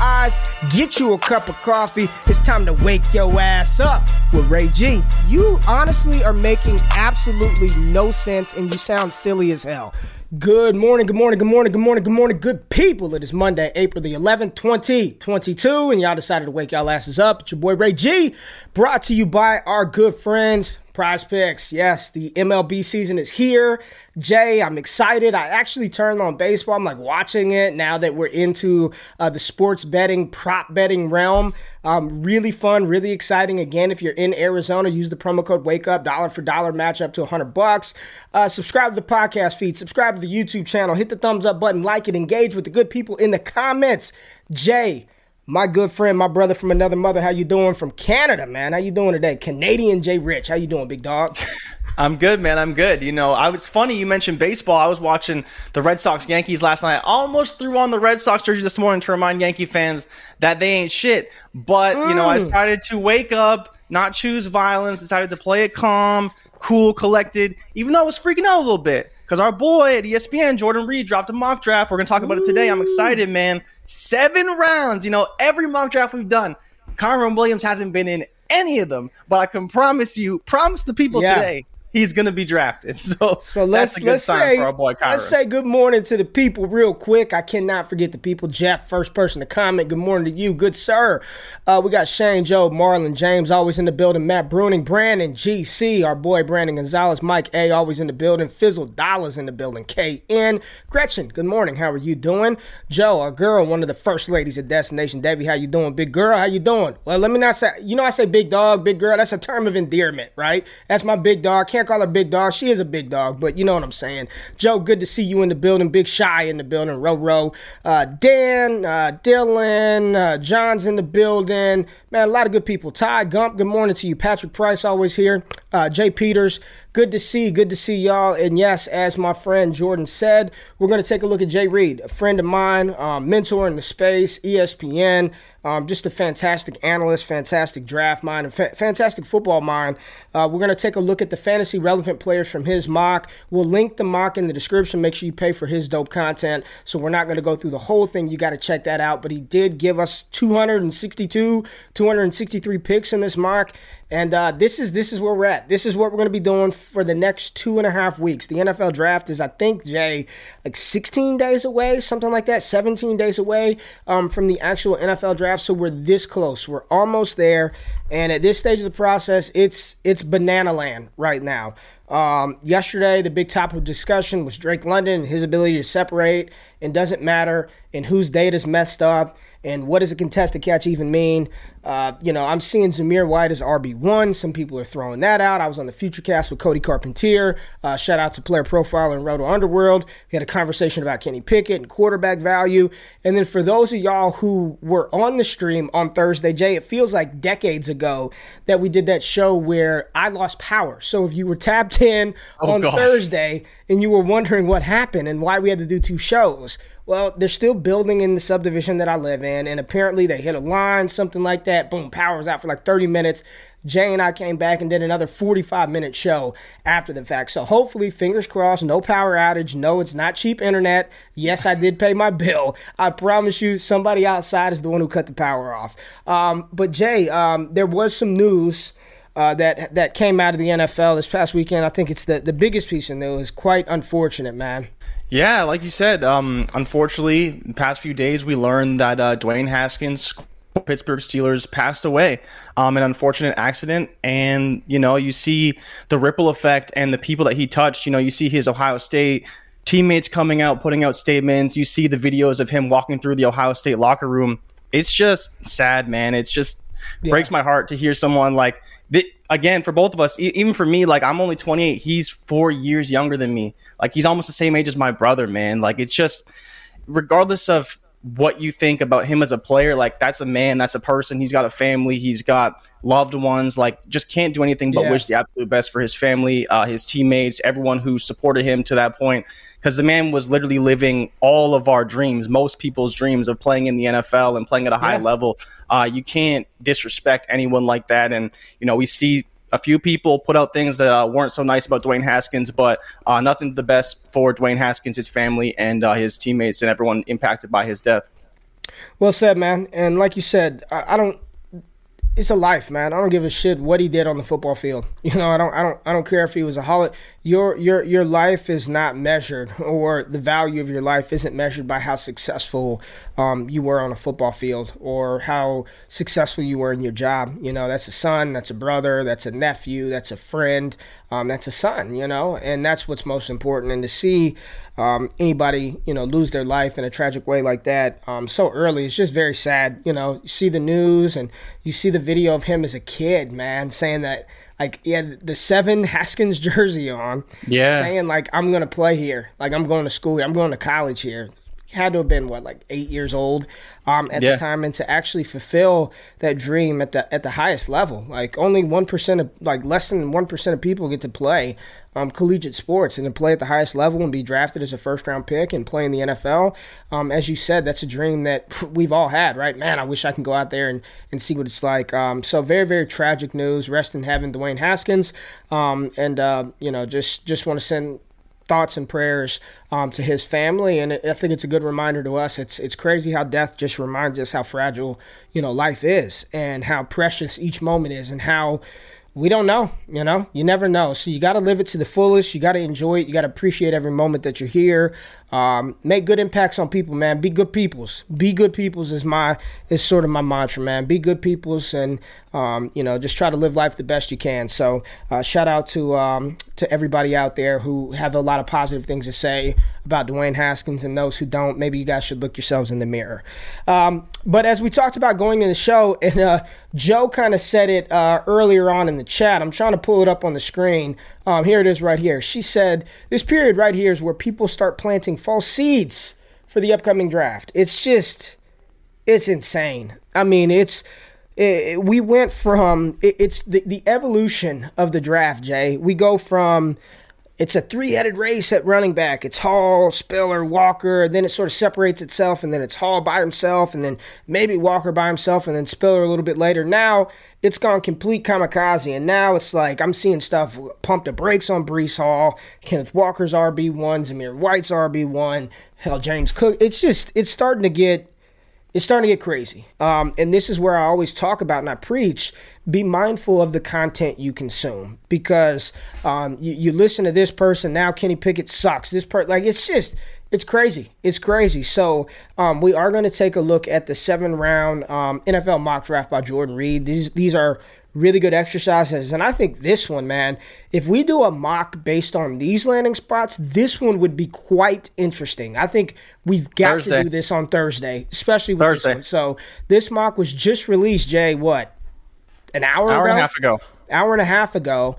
eyes, get you a cup of coffee. It's time to wake your ass up with Ray G. You honestly are making absolutely no sense and you sound silly as hell. Good morning, good morning, good morning, good morning, good morning, good people. It is Monday, April the 11th, 2022, and y'all decided to wake y'all asses up. It's your boy Ray G, brought to you by our good friends Prize Picks. Yes, the MLB season is here. Jay, I'm excited. I actually turned on baseball. I'm like watching it now that we're into uh, the sports betting, prop betting realm. Um, really fun, really exciting. Again, if you're in Arizona, use the promo code Wake Up, dollar for dollar match up to 100 bucks. Uh, subscribe to the podcast feed, subscribe to the YouTube channel, hit the thumbs up button, like it, engage with the good people in the comments. Jay, my good friend, my brother from another mother. How you doing from Canada, man? How you doing today? Canadian Jay Rich. How you doing, big dog? I'm good, man. I'm good. You know, I was funny you mentioned baseball. I was watching the Red Sox Yankees last night. I almost threw on the Red Sox jersey this morning to remind Yankee fans that they ain't shit. But, mm. you know, I mm. decided to wake up, not choose violence, decided to play it calm, cool, collected, even though I was freaking out a little bit. Because our boy at ESPN, Jordan Reid, dropped a mock draft. We're going to talk about Ooh. it today. I'm excited, man. Seven rounds. You know, every mock draft we've done, Kyren Williams hasn't been in any of them. But I can promise you, promise the people yeah. today, he's going to be drafted. So, so let's let's say let's say good morning to the people real quick. I cannot forget the people. Jeff, first person to comment. Good morning to you, good sir. Uh, we got Shane, Joe, Marlon, James, always in the building. Matt Bruning, Brandon, GC, our boy Brandon Gonzalez, Mike A, always in the building. Fizzle Dollars in the building. KN, Gretchen. Good morning. How are you doing? Joe, our girl, one of the first ladies at Destination Devy. How you doing, big girl? How you doing? Well, let me not say. You know, I say big dog, big girl. That's a term of endearment, right? That's my big dog. Can't call her big dog. She is a big dog, but you know what I'm saying. Joe, good to see you in the building. Big Shy in the building. Ro Ro. Uh, Dan, uh, Dylan, uh, John's in the building. Man, a lot of good people. Ty Gump, good morning to you. Patrick Price, always here. Uh, Jay Peters, good to see. Good to see y'all. And yes, as my friend Jordan said, we're going to take a look at Jay Reid, a friend of mine, um, mentor in the space, ESPN. Um, just a fantastic analyst, fantastic draft mind, and fa- fantastic football mind. Uh, we're going to take a look at the fantasy relevant players from his mock. We'll link the mock in the description. Make sure you pay for his dope content. So we're not going to go through the whole thing. You got to check that out. But he did give us 262, 263 picks in this mock. And uh, this is this is where we're at. This is what we're going to be doing for the next two and a half weeks. The NFL draft is, I think, Jay, like 16 days away, something like that, 17 days away um, from the actual NFL draft. So we're this close. We're almost there. And at this stage of the process, it's it's banana land right now. Um, yesterday, the big topic of discussion was Drake London and his ability to separate and doesn't matter and whose data's messed up and what does a contested catch even mean? Uh, you know, I'm seeing Zamir White as RB1. Some people are throwing that out. I was on the Futurecast with Cody Carpentier. Uh, shout out to Player Profile and Roto Underworld. We had a conversation about Kenny Pickett and quarterback value. And then for those of y'all who were on the stream on Thursday, Jay, it feels like decades ago that we did that show where I lost power. So if you were tapped in oh, on gosh. Thursday and you were wondering what happened and why we had to do two shows, well, they're still building in the subdivision that I live in, and apparently they hit a line, something like that. Boom, power's out for like 30 minutes. Jay and I came back and did another 45 minute show after the fact. So hopefully, fingers crossed, no power outage. No, it's not cheap internet. Yes, I did pay my bill. I promise you, somebody outside is the one who cut the power off. Um, but Jay, um, there was some news. Uh, that that came out of the NFL this past weekend. I think it's the, the biggest piece of news. Quite unfortunate, man. Yeah, like you said, um, unfortunately, past few days we learned that uh, Dwayne Haskins, Pittsburgh Steelers, passed away. Um, an unfortunate accident, and you know you see the ripple effect and the people that he touched. You know, you see his Ohio State teammates coming out, putting out statements. You see the videos of him walking through the Ohio State locker room. It's just sad, man. It's just yeah. breaks my heart to hear someone like again for both of us. even for me, like I'm only 28. He's four years younger than me. Like he's almost the same age as my brother, man. Like it's just regardless of what you think about him as a player. Like that's a man, that's a person. He's got a family. He's got loved ones. Like just can't do anything but yeah. wish the absolute best for his family, uh, his teammates, everyone who supported him to that point. Because the man was literally living all of our dreams, most people's dreams of playing in the NFL and playing at a high yeah. level. Uh, you can't disrespect anyone like that. And you know we see a few people put out things that uh, weren't so nice about Dwayne Haskins, but uh, nothing the best for Dwayne Haskins, his family, and uh, his teammates, and everyone impacted by his death. Well said, man. And like you said, I, I don't. It's a life, man. I don't give a shit what he did on the football field. You know, I don't. I don't. I don't care if he was a holiday your your your life is not measured or the value of your life isn't measured by how successful um, you were on a football field or how successful you were in your job. You know that's a son that's a brother that's a nephew that's a friend um, that's a son you know? And that's what's most important. And to see um, anybody you know lose their life in a tragic way like that um, so early it's just very sad. You know you see the news and you see the video of him as a kid man saying that like he had the seven Haskins jersey on. Yeah. Saying like I'm gonna play here. Like I'm going to school here. I'm going to college here. He had to have been what like eight years old um, at yeah. the time, and to actually fulfill that dream at the at the highest level. Like only one percent of like less than one percent of people get to play um, collegiate sports and to play at the highest level and be drafted as a first round pick and play in the NFL. Um, as you said, that's a dream that we've all had, right? Man, I wish I can go out there and, and see what it's like. Um, so very, very tragic news. Rest in heaven, Dwayne Haskins. Um, and, uh, you know, just, just want to send thoughts and prayers um, to his family. And I think it's a good reminder to us. It's it's crazy how death just reminds us how fragile you know life is and how precious each moment is and how we don't know, you know, you never know. So you got to live it to the fullest. You got to enjoy it. You got to appreciate every moment that you're here. Um, make good impacts on people, man. Be good peoples. Be good peoples is my is sort of my mantra, man. Be good peoples, and um, you know, just try to live life the best you can. So, uh, shout out to um, to everybody out there who have a lot of positive things to say about Dwayne Haskins, and those who don't. Maybe you guys should look yourselves in the mirror. Um, but as we talked about going in the show, and uh, Joe kind of said it uh, earlier on in the chat. I'm trying to pull it up on the screen. Um, here it is right here. She said, This period right here is where people start planting false seeds for the upcoming draft. It's just, it's insane. I mean, it's, it, we went from, it, it's the, the evolution of the draft, Jay. We go from, it's a three-headed race at running back. It's Hall, Spiller, Walker. Then it sort of separates itself, and then it's Hall by himself, and then maybe Walker by himself, and then Spiller a little bit later. Now it's gone complete kamikaze, and now it's like I'm seeing stuff pump the brakes on Breece Hall, Kenneth Walker's RB one, Zamir White's RB one, hell James Cook. It's just it's starting to get it's starting to get crazy. Um, and this is where I always talk about and I preach be mindful of the content you consume because um, you, you, listen to this person now kenny pickett sucks. This part like it's just it's crazy. It's crazy. So um, we are going to take a look at the seven round um, nfl mock draft by jordan reid. These, these are really good exercises and i think this one man if we do a mock based on these landing spots this one would be quite interesting i think we've got thursday. to do this on thursday especially with thursday. this one so this mock was just released jay what an hour, hour ago? and a half ago. Hour and a half ago.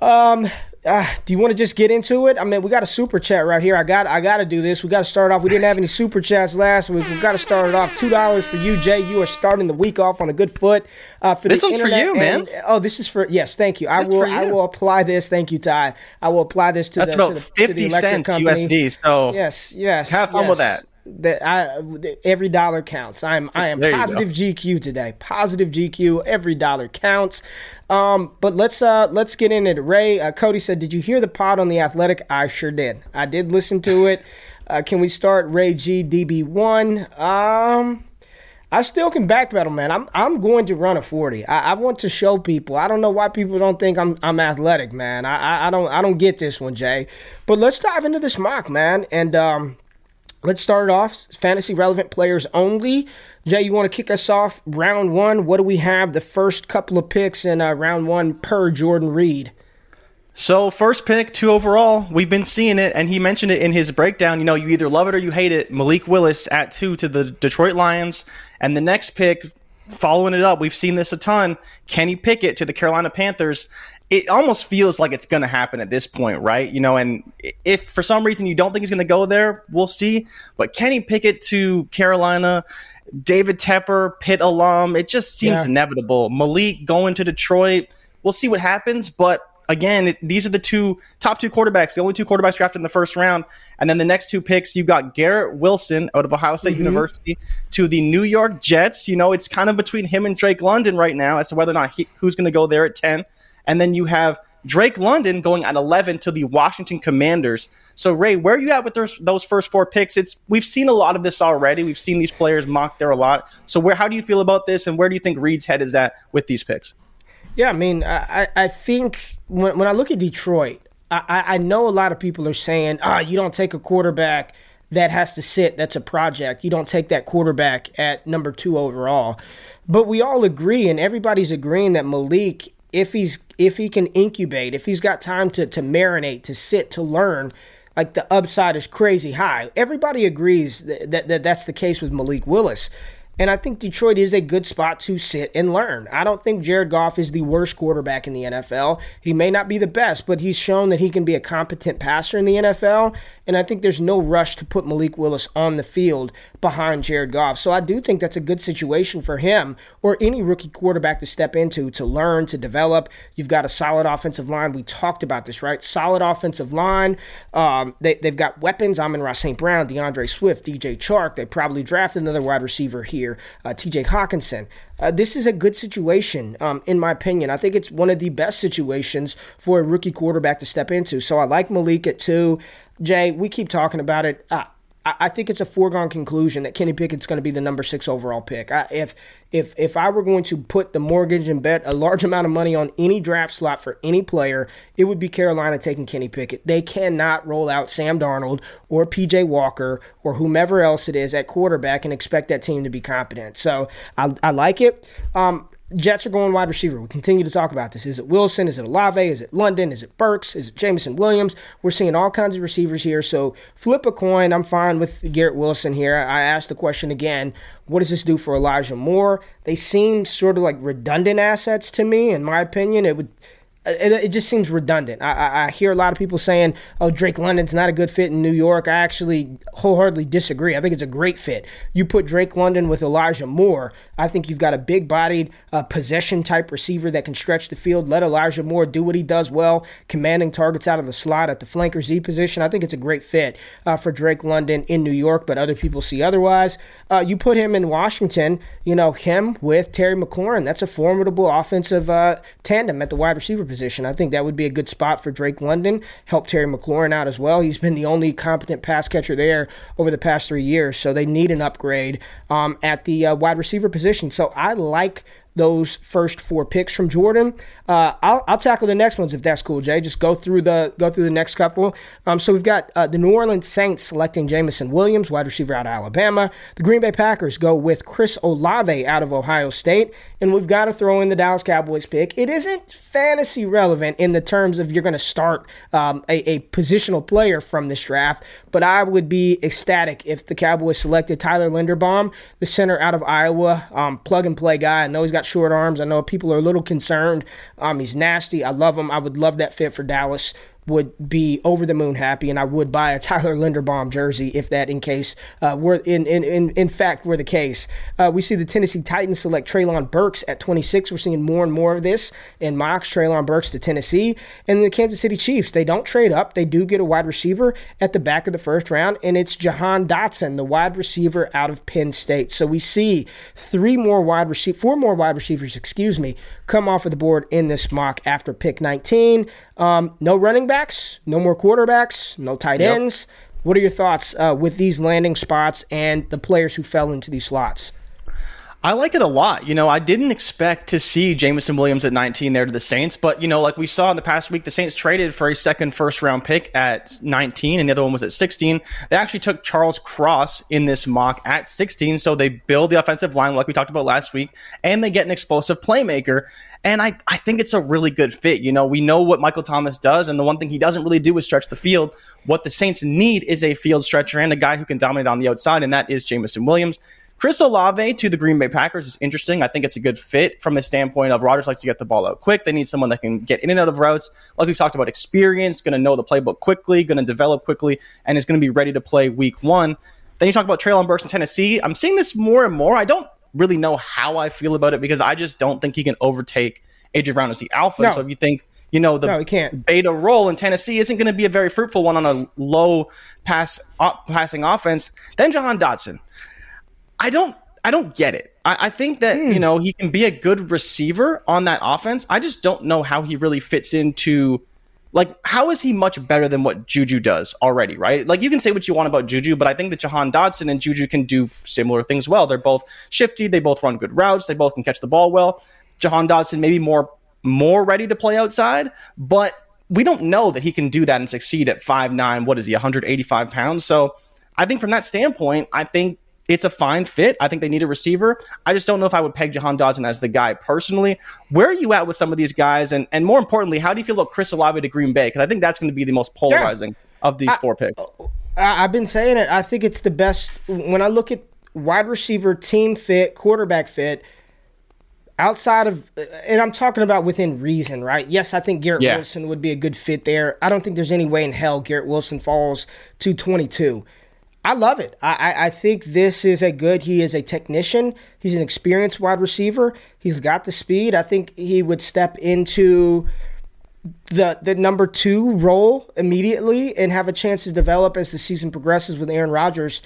Um, uh, do you want to just get into it? I mean, we got a super chat right here. I got I got to do this. We got to start off. We didn't have any super chats last week. We got to start it off. Two dollars for you, Jay. You are starting the week off on a good foot. Uh, for this one's for you, man. And, oh, this is for yes. Thank you. I will. You. I will apply this. Thank you, Ty. I will apply this to That's the, about to the, fifty to the cents company. USD. So yes, yes. Have fun yes. with that that I every dollar counts. I'm I am positive GQ today. Positive GQ. Every dollar counts. Um, but let's uh let's get into it. Ray uh, Cody said, "Did you hear the pod on the Athletic?" I sure did. I did listen to it. Uh, can we start Ray G DB one? Um. I still can backpedal, man. I'm I'm going to run a 40. I, I, want to show people. I don't know why people don't think I'm I'm athletic, man. I, I, I don't I don't get this one, Jay. But let's dive into this mock, man. And um, Let's start off fantasy relevant players only. Jay, you want to kick us off round one? What do we have? The first couple of picks in uh, round one per Jordan Reid. So first pick, two overall. We've been seeing it, and he mentioned it in his breakdown. You know, you either love it or you hate it. Malik Willis at two to the Detroit Lions, and the next pick, following it up, we've seen this a ton. Kenny Pickett to the Carolina Panthers. It almost feels like it's going to happen at this point, right? You know, and if for some reason you don't think he's going to go there, we'll see. But Kenny Pickett to Carolina, David Tepper, Pitt alum, it just seems yeah. inevitable. Malik going to Detroit, we'll see what happens. But again, it, these are the two top two quarterbacks, the only two quarterbacks drafted in the first round. And then the next two picks, you got Garrett Wilson out of Ohio State mm-hmm. University to the New York Jets. You know, it's kind of between him and Drake London right now as to whether or not he, who's going to go there at 10. And then you have Drake London going at 11 to the Washington Commanders. So, Ray, where are you at with those, those first four picks? It's We've seen a lot of this already. We've seen these players mocked there a lot. So, where how do you feel about this, and where do you think Reid's head is at with these picks? Yeah, I mean, I, I think when, when I look at Detroit, I, I know a lot of people are saying, ah, you don't take a quarterback that has to sit, that's a project. You don't take that quarterback at number two overall. But we all agree, and everybody's agreeing that Malik, if he's if he can incubate, if he's got time to, to marinate, to sit, to learn, like the upside is crazy high. Everybody agrees that, that, that that's the case with Malik Willis. And I think Detroit is a good spot to sit and learn. I don't think Jared Goff is the worst quarterback in the NFL. He may not be the best, but he's shown that he can be a competent passer in the NFL. And I think there's no rush to put Malik Willis on the field behind Jared Goff. So I do think that's a good situation for him or any rookie quarterback to step into to learn, to develop. You've got a solid offensive line. We talked about this, right? Solid offensive line. Um, they, have got weapons. Amon-Ra St. Brown, DeAndre Swift, DJ Chark. They probably drafted another wide receiver here, uh, TJ Hockenson. Uh, this is a good situation, um, in my opinion. I think it's one of the best situations for a rookie quarterback to step into. So I like Malik at two. Jay, we keep talking about it. Uh, I think it's a foregone conclusion that Kenny Pickett's going to be the number six overall pick. I, if if if I were going to put the mortgage and bet a large amount of money on any draft slot for any player, it would be Carolina taking Kenny Pickett. They cannot roll out Sam Darnold or PJ Walker or whomever else it is at quarterback and expect that team to be competent. So I, I like it. Um, Jets are going wide receiver. We continue to talk about this. Is it Wilson? Is it Olave? Is it London? Is it Burks? Is it Jameson Williams? We're seeing all kinds of receivers here. So flip a coin. I'm fine with Garrett Wilson here. I asked the question again what does this do for Elijah Moore? They seem sort of like redundant assets to me, in my opinion. It would it, it, just seems redundant. I, I, I, hear a lot of people saying, "Oh, Drake London's not a good fit in New York." I actually wholeheartedly disagree. I think it's a great fit. You put Drake London with Elijah Moore, I think you've got a big-bodied, uh, possession type receiver that can stretch the field. Let Elijah Moore do what he does well, commanding targets out of the slot at the flanker Z position. I think it's a great fit uh, for Drake London in New York, but other people see otherwise. Uh, you put him in Washington, you know him with Terry McLaurin. That's a formidable offensive uh, tandem at the wide receiver position position. I think that would be a good spot for Drake London. Help Terry McLaurin out as well. He's been the only competent pass catcher there over the past three years, so they need an upgrade um, at the uh, wide receiver position. So I like those first four picks from Jordan. Uh, I'll, I'll, tackle the next ones if that's cool, Jay. Just go through the go through the next couple. Um, so we've got uh, the New Orleans Saints selecting Jameson Williams, wide receiver out of Alabama. The Green Bay Packers go with Chris Olave out of Ohio State, and we've got to throw in the Dallas Cowboys pick. It isn't fantasy relevant in the terms of you're going to start um, a, a positional player from this draft, but I would be ecstatic if the Cowboys selected Tyler Linderbaum, the center out of Iowa, um, plug and play guy. I know he's got short arms. I know people are a little concerned. Um, he's nasty. I love him. I would love that fit for Dallas would be over the moon happy, and I would buy a Tyler Linderbaum jersey if that, in case, uh, were in, in in in fact were the case. Uh, we see the Tennessee Titans select Treylon Burks at 26. We're seeing more and more of this in mocks. Treylon Burks to Tennessee, and the Kansas City Chiefs. They don't trade up. They do get a wide receiver at the back of the first round, and it's Jahan Dotson, the wide receiver out of Penn State. So we see three more wide receiver, four more wide receivers, excuse me, come off of the board in this mock after pick 19. Um, no running backs, no more quarterbacks, no tight ends. Yep. What are your thoughts uh, with these landing spots and the players who fell into these slots? I like it a lot. You know, I didn't expect to see Jameson Williams at 19 there to the Saints, but you know, like we saw in the past week, the Saints traded for a second first round pick at 19 and the other one was at 16. They actually took Charles Cross in this mock at 16, so they build the offensive line like we talked about last week, and they get an explosive playmaker. And I, I think it's a really good fit. You know, we know what Michael Thomas does, and the one thing he doesn't really do is stretch the field. What the Saints need is a field stretcher and a guy who can dominate on the outside, and that is Jameson Williams. Chris Olave to the Green Bay Packers is interesting. I think it's a good fit from the standpoint of Rodgers likes to get the ball out quick. They need someone that can get in and out of routes. Like we've talked about, experience, going to know the playbook quickly, going to develop quickly, and is going to be ready to play week one. Then you talk about Treylon Burks in Tennessee. I'm seeing this more and more. I don't really know how I feel about it because I just don't think he can overtake AJ Brown as the alpha. No. So if you think you know the no, can't. beta role in Tennessee isn't going to be a very fruitful one on a low pass uh, passing offense, then Jahan Dotson. I don't I don't get it. I, I think that mm. you know he can be a good receiver on that offense. I just don't know how he really fits into like how is he much better than what Juju does already, right? Like you can say what you want about Juju, but I think that Jahan Dotson and Juju can do similar things well. They're both shifty, they both run good routes, they both can catch the ball well. Jahan Dotson maybe more more ready to play outside, but we don't know that he can do that and succeed at five nine. What is he, 185 pounds? So I think from that standpoint, I think it's a fine fit. I think they need a receiver. I just don't know if I would peg Jahan Dotson as the guy personally. Where are you at with some of these guys? And and more importantly, how do you feel about Chris Olave to Green Bay? Because I think that's going to be the most polarizing yeah. of these I, four picks. I've been saying it. I think it's the best when I look at wide receiver team fit, quarterback fit. Outside of, and I'm talking about within reason, right? Yes, I think Garrett yeah. Wilson would be a good fit there. I don't think there's any way in hell Garrett Wilson falls to 22. I love it. I, I think this is a good. He is a technician. He's an experienced wide receiver. He's got the speed. I think he would step into the the number two role immediately and have a chance to develop as the season progresses with Aaron Rodgers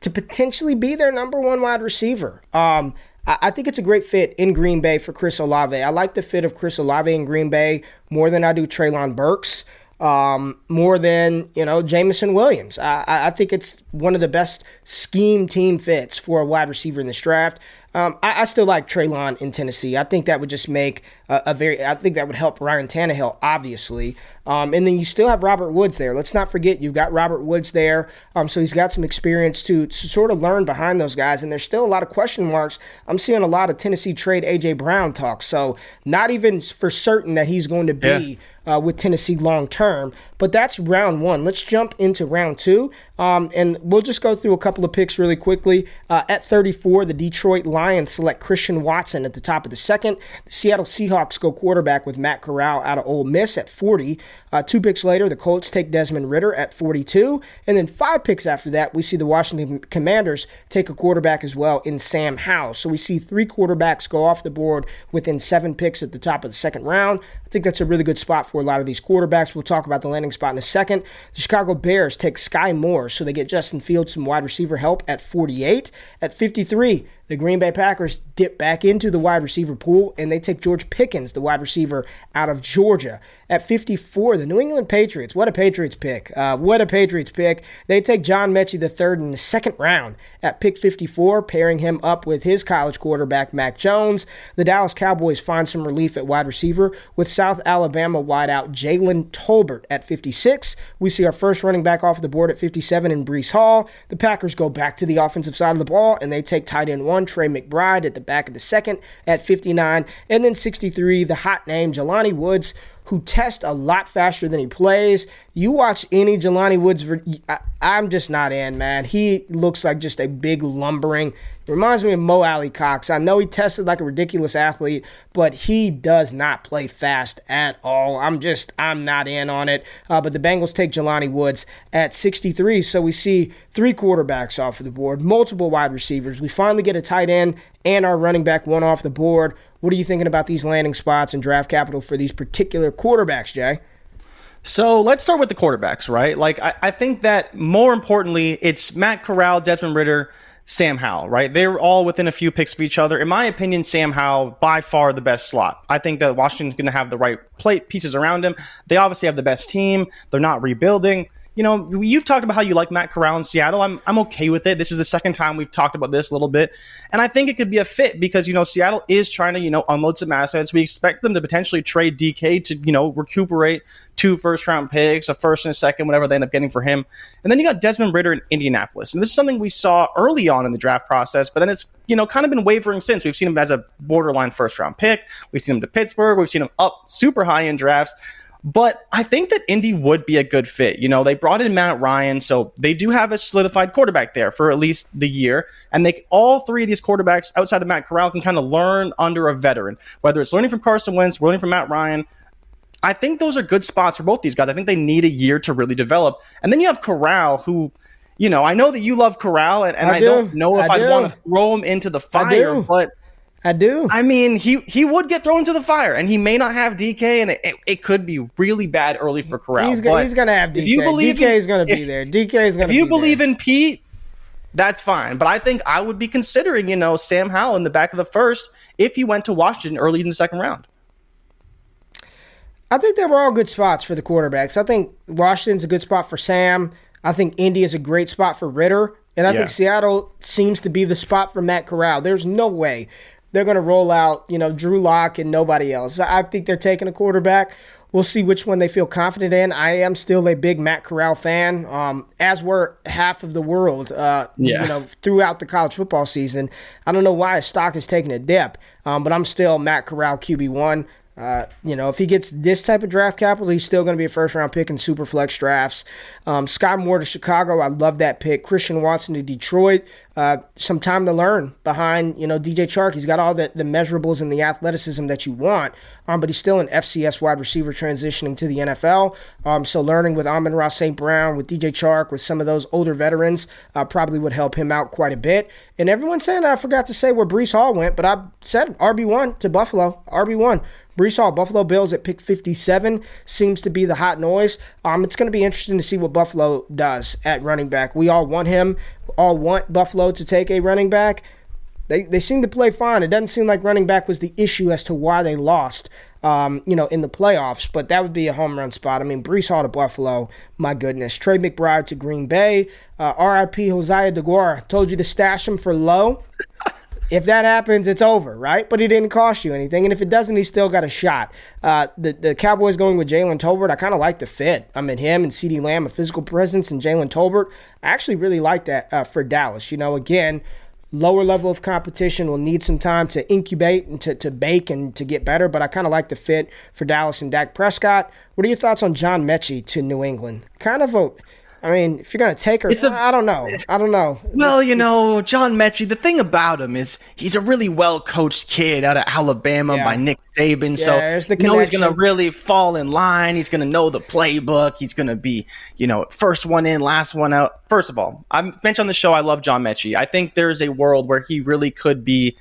to potentially be their number one wide receiver. Um, I, I think it's a great fit in Green Bay for Chris Olave. I like the fit of Chris Olave in Green Bay more than I do Treylon Burks um, more than you know Jameson Williams. I, I think it's one of the best scheme team fits for a wide receiver in this draft. Um, I, I, still like Treylon in Tennessee. I think that would just make a, a very. I think that would help Ryan Tannehill, obviously. Um, and then you still have Robert Woods there. Let's not forget you've got Robert Woods there. Um, so he's got some experience to, to sort of learn behind those guys. And there's still a lot of question marks. I'm seeing a lot of Tennessee trade AJ Brown talk. So not even for certain that he's going to be. Yeah. Uh, with Tennessee long term. But that's round one. Let's jump into round two. Um, and we'll just go through a couple of picks really quickly. Uh, at 34, the Detroit Lions select Christian Watson at the top of the second. The Seattle Seahawks go quarterback with Matt Corral out of Ole Miss at 40. Uh, two picks later, the Colts take Desmond Ridder at 42. And then five picks after that, we see the Washington Commanders take a quarterback as well in Sam Howell. So we see three quarterbacks go off the board within seven picks at the top of the second round. I think that's a really good spot for a lot of these quarterbacks. We'll talk about the landing spot in a second. The Chicago Bears take Skyy Moore, so they get Justin Fields some wide receiver help at 48. At 53, the Green Bay Packers dip back into the wide receiver pool and they take George Pickens, the wide receiver out of Georgia. At 54, the New England Patriots, what a Patriots pick. Uh, what a Patriots pick. They take John Metchie III in the second round at pick 54, pairing him up with his college quarterback, Mac Jones. The Dallas Cowboys find some relief at wide receiver with South Alabama wideout Jalen Tolbert at 56. We see our first running back off the board at 57 in Breece Hall. The Packers go back to the offensive side of the ball and they take tight end one, Trey McBride at the back of the second at 59. And then 63, the hot name, Jelani Woods, who tests a lot faster than he plays. You watch any Jelani Woods, I, am just not in, man. He looks like just a big lumbering. Reminds me of Mo Alie-Cox. I know he tested like a ridiculous athlete, but he does not play fast at all. I'm just, I'm not in on it. Uh, but the Bengals take Jelani Woods at 63. So we see three quarterbacks off of the board, multiple wide receivers. We finally get a tight end and our running back one off the board. What are you thinking about these landing spots and draft capital for these particular quarterbacks, Jay? So let's start with the quarterbacks, right? Like, I, I think that more importantly, it's Matt Corral, Desmond Ridder, Sam Howell, right? They're all within a few picks of each other. In my opinion, Sam Howell by far the best slot. I think that Washington's going to have the right plate pieces around him. They obviously have the best team. They're not rebuilding you know, you've talked about how you like Matt Corral in Seattle. I'm, I'm okay with it. This is the second time we've talked about this a little bit. And I think it could be a fit because, you know, Seattle is trying to, you know, unload some assets. We expect them to potentially trade DK to, you know, recuperate two first round picks, a first and a second, whatever they end up getting for him. And then you got Desmond Ridder in Indianapolis. And this is something we saw early on in the draft process, but then it's, you know, kind of been wavering since. We've seen him as a borderline first round pick. We've seen him to Pittsburgh. We've seen him up super high in drafts. But I think that Indy would be a good fit. You know, they brought in Matt Ryan, so they do have a solidified quarterback there for at least the year. And they all three of these quarterbacks outside of Matt Corral can kind of learn under a veteran, whether it's learning from Carson Wentz, learning from Matt Ryan. I think those are good spots for both these guys. I think they need a year to really develop. And then you have Corral, who, you know, I know that you love Corral, and, and I, I do. not know if I would want to throw him into the fire, but – I do. I mean, he he would get thrown into the fire, and he may not have DK, and it, it could be really bad early for Corral. He's, he's going to have DK. If you believe DK is going to be there. DK is going to. If you believe there. in Pete, that's fine. But I think I would be considering, you know, Sam Howell in the back of the first if he went to Washington early in the second round. I think they were all good spots for the quarterbacks. I think Washington's a good spot for Sam. I think Indy is a great spot for Ridder. And I yeah. think Seattle seems to be the spot for Matt Corral. There's no way they're going to roll out, you know, Drew Lock and nobody else. I think they're taking a quarterback. We'll see which one they feel confident in. I am still a big Matt Corral fan, um, as were half of the world. Uh, yeah. You know, throughout the college football season, I don't know why his stock is taking a dip, um, but I'm still Matt Corral QB one. Uh, you know, if he gets this type of draft capital, he's still going to be a first round pick in super flex drafts. Um, Skyy Moore to Chicago, I love that pick. Christian Watson to Detroit, uh, some time to learn behind, you know, DJ Chark. He's got all the, the measurables and the athleticism that you want, um, but he's still an FCS wide receiver transitioning to the NFL. Um, so learning with Amon-Ra St. Brown, with DJ Chark, with some of those older veterans uh, probably would help him out quite a bit. And everyone's saying, I forgot to say where Breece Hall went, but I said RB1 to Buffalo, RB1. Hall, Buffalo Bills at pick 57 seems to be the hot noise. Um, it's going to be interesting to see what Buffalo does at running back. We all want him, all want Buffalo to take a running back. They, they seem to play fine. It doesn't seem like running back was the issue as to why they lost, um, you know, in the playoffs. But that would be a home run spot. I mean, Breece Hall to Buffalo, my goodness. Trey McBride to Green Bay. Uh, R.I.P. Josiah Deguara. Told you to stash him for low if that happens, it's over, right? But he didn't cost you anything, and if it doesn't, he still got a shot. Uh, the the Cowboys going with Jalen Tolbert, I kind of like the fit. I mean, him and CeeDee Lamb, a physical presence, and Jalen Tolbert, I actually really like that uh, for Dallas. You know, again, lower level of competition will need some time to incubate and to, to bake and to get better, but I kind of like the fit for Dallas and Dak Prescott. What are your thoughts on John Metchie to New England? Kind of a I mean, if you're gonna take her, I don't know. I don't know. Well, you know, John Metchie. The thing about him is he's a really well coached kid out of Alabama yeah. by Nick Saban. Yeah, so you know he's gonna really fall in line. He's gonna know the playbook. He's gonna be, you know, first one in, last one out. First of all, I mentioned on the show I love John Metchie. I think there's a world where he really could be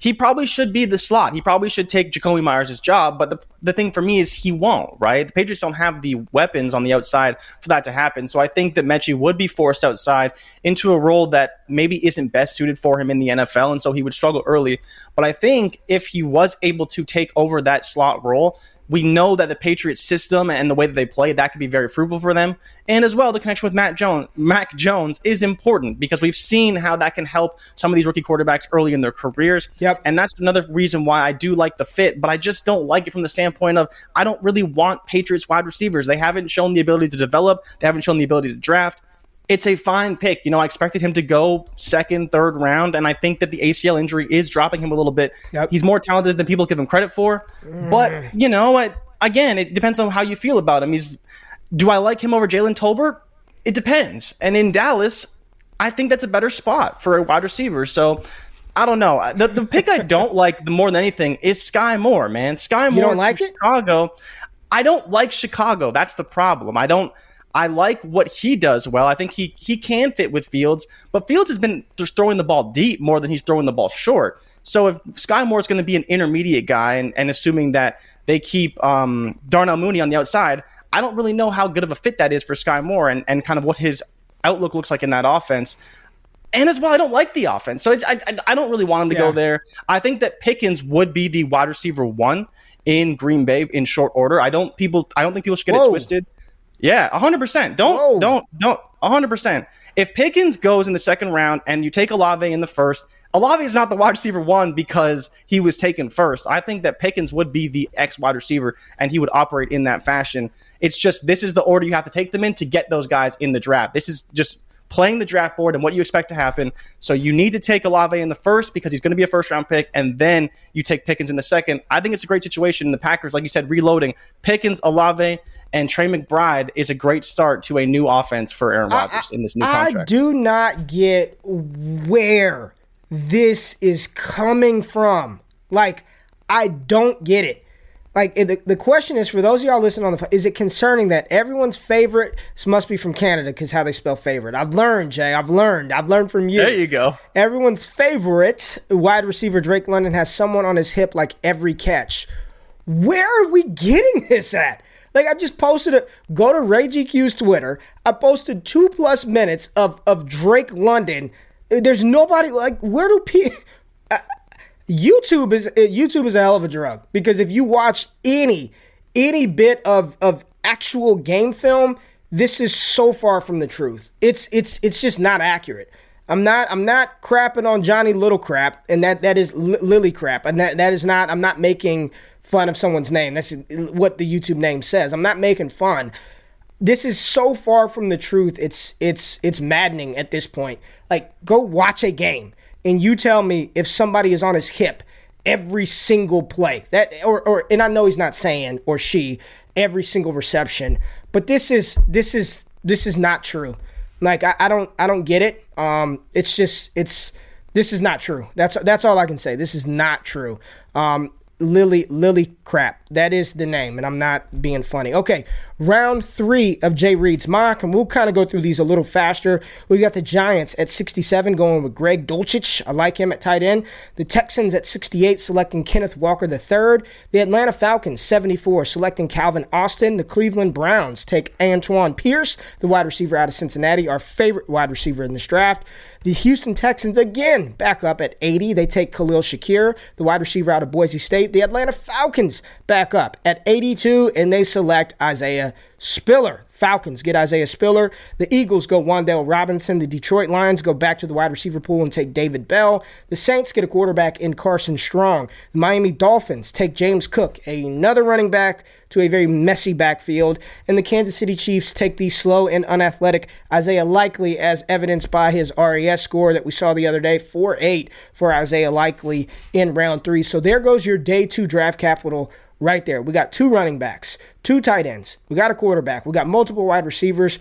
he probably should be the slot. He probably should take Jakobi Meyers' job. But the, the thing for me is he won't, right? The Patriots don't have the weapons on the outside for that to happen. So I think that Metchie would be forced outside into a role that maybe isn't best suited for him in the NFL. And so he would struggle early. But I think if he was able to take over that slot role, we know that the Patriots system and the way that they play that could be very fruitful for them. And as well, the connection with Matt Jones, Mac Jones is important because we've seen how that can help some of these rookie quarterbacks early in their careers. Yep. And that's another reason why I do like the fit, but I just don't like it from the standpoint of I don't really want Patriots wide receivers. They haven't shown the ability to develop. They haven't shown the ability to draft it's a fine pick. You know, I expected him to go second, third round, and I think that the ACL injury is dropping him a little bit. Yep. He's more talented than people give him credit for. Mm. But, you know, it, again, it depends on how you feel about him. He's do I like him over Jalen Tolbert? It depends. And in Dallas, I think that's a better spot for a wide receiver. So I don't know. The, the pick I don't like the more than anything is Skyy Moore, man. Skyy Moore you don't like Chicago. I don't like Chicago. That's the problem. I don't I like what he does well. I think he he can fit with Fields, but Fields has been just throwing the ball deep more than he's throwing the ball short. So if Skyy Moore is going to be an intermediate guy, and, and assuming that they keep um, Darnell Mooney on the outside, I don't really know how good of a fit that is for Skyy Moore and, and kind of what his outlook looks like in that offense. And as well, I don't like the offense, so I, I, I don't really want him to yeah. go there. I think that Pickens would be the wide receiver one in Green Bay in short order. I don't people I don't think people should get Whoa. it twisted. Yeah, hundred percent. Don't Whoa. don't don't hundred percent. If Pickens goes in the second round and you take Olave in the first, Olave is not the wide receiver one because he was taken first. I think that Pickens would be the X wide receiver and he would operate in that fashion. It's just this is the order you have to take them in to get those guys in the draft. This is just playing the draft board and what you expect to happen. So you need to take Olave in the first because he's going to be a first round pick, and then you take Pickens in the second. I think it's a great situation. The Packers, like you said, reloading Pickens, Olave, and Trey McBride is a great start to a new offense for Aaron Rodgers I, in this new contract. I do not get where this is coming from. Like, I don't get it. Like the, the question is for those of y'all listening on the is it concerning that everyone's favorite must be from Canada because how they spell favorite. I've learned, Jay. I've learned. I've learned from you. There you go. Everyone's favorite wide receiver Drake London has someone on his hip like every catch. Where are we getting this at? Like I just posted a go to Ray GQ's Twitter. I posted two plus minutes of of Drake London. There's nobody like where do people uh, YouTube is uh, YouTube is a hell of a drug because if you watch any any bit of of actual game film, this is so far from the truth. It's it's it's just not accurate. I'm not I'm not crapping on Johnny Little crap, and that that is Lily crap, and that that is not I'm not making fun of someone's name. That's what the YouTube name says. I'm not making fun. This is so far from the truth. It's it's it's maddening at this point. Like go watch a game and you tell me if somebody is on his hip every single play. That or or and I know he's not saying or she every single reception, but this is this is this is not true. Like I, I don't I don't get it. Um it's just it's this is not true. That's that's all I can say. This is not true. Um Lily Lily crap. That is the name, and I'm not being funny. Okay, round three of Jay Reid's mock, and we'll kind of go through these a little faster. We got the Giants at 67 going with Greg Dulcich. I like him at tight end. The Texans at 68 selecting Kenneth Walker III. The Atlanta Falcons 74 selecting Calvin Austin. The Cleveland Browns take Antoine Pierce, the wide receiver out of Cincinnati, our favorite wide receiver in this draft. The Houston Texans again back up at 80. They take Khalil Shakir, the wide receiver out of Boise State. The Atlanta Falcons back up at 82, and they select Isaiah Spiller. Falcons get Isaiah Spiller. The Eagles go Wan'Dale Robinson. The Detroit Lions go back to the wide receiver pool and take David Bell. The Saints get a quarterback in Carson Strong. The Miami Dolphins take James Cook, another running back to a very messy backfield. And the Kansas City Chiefs take the slow and unathletic Isaiah Likely, as evidenced by his RAS score that we saw the other day 4 8 for Isaiah Likely in round three. So there goes your day two draft capital right there. We got two running backs, two tight ends, we got a quarterback, we got multiple wide receivers.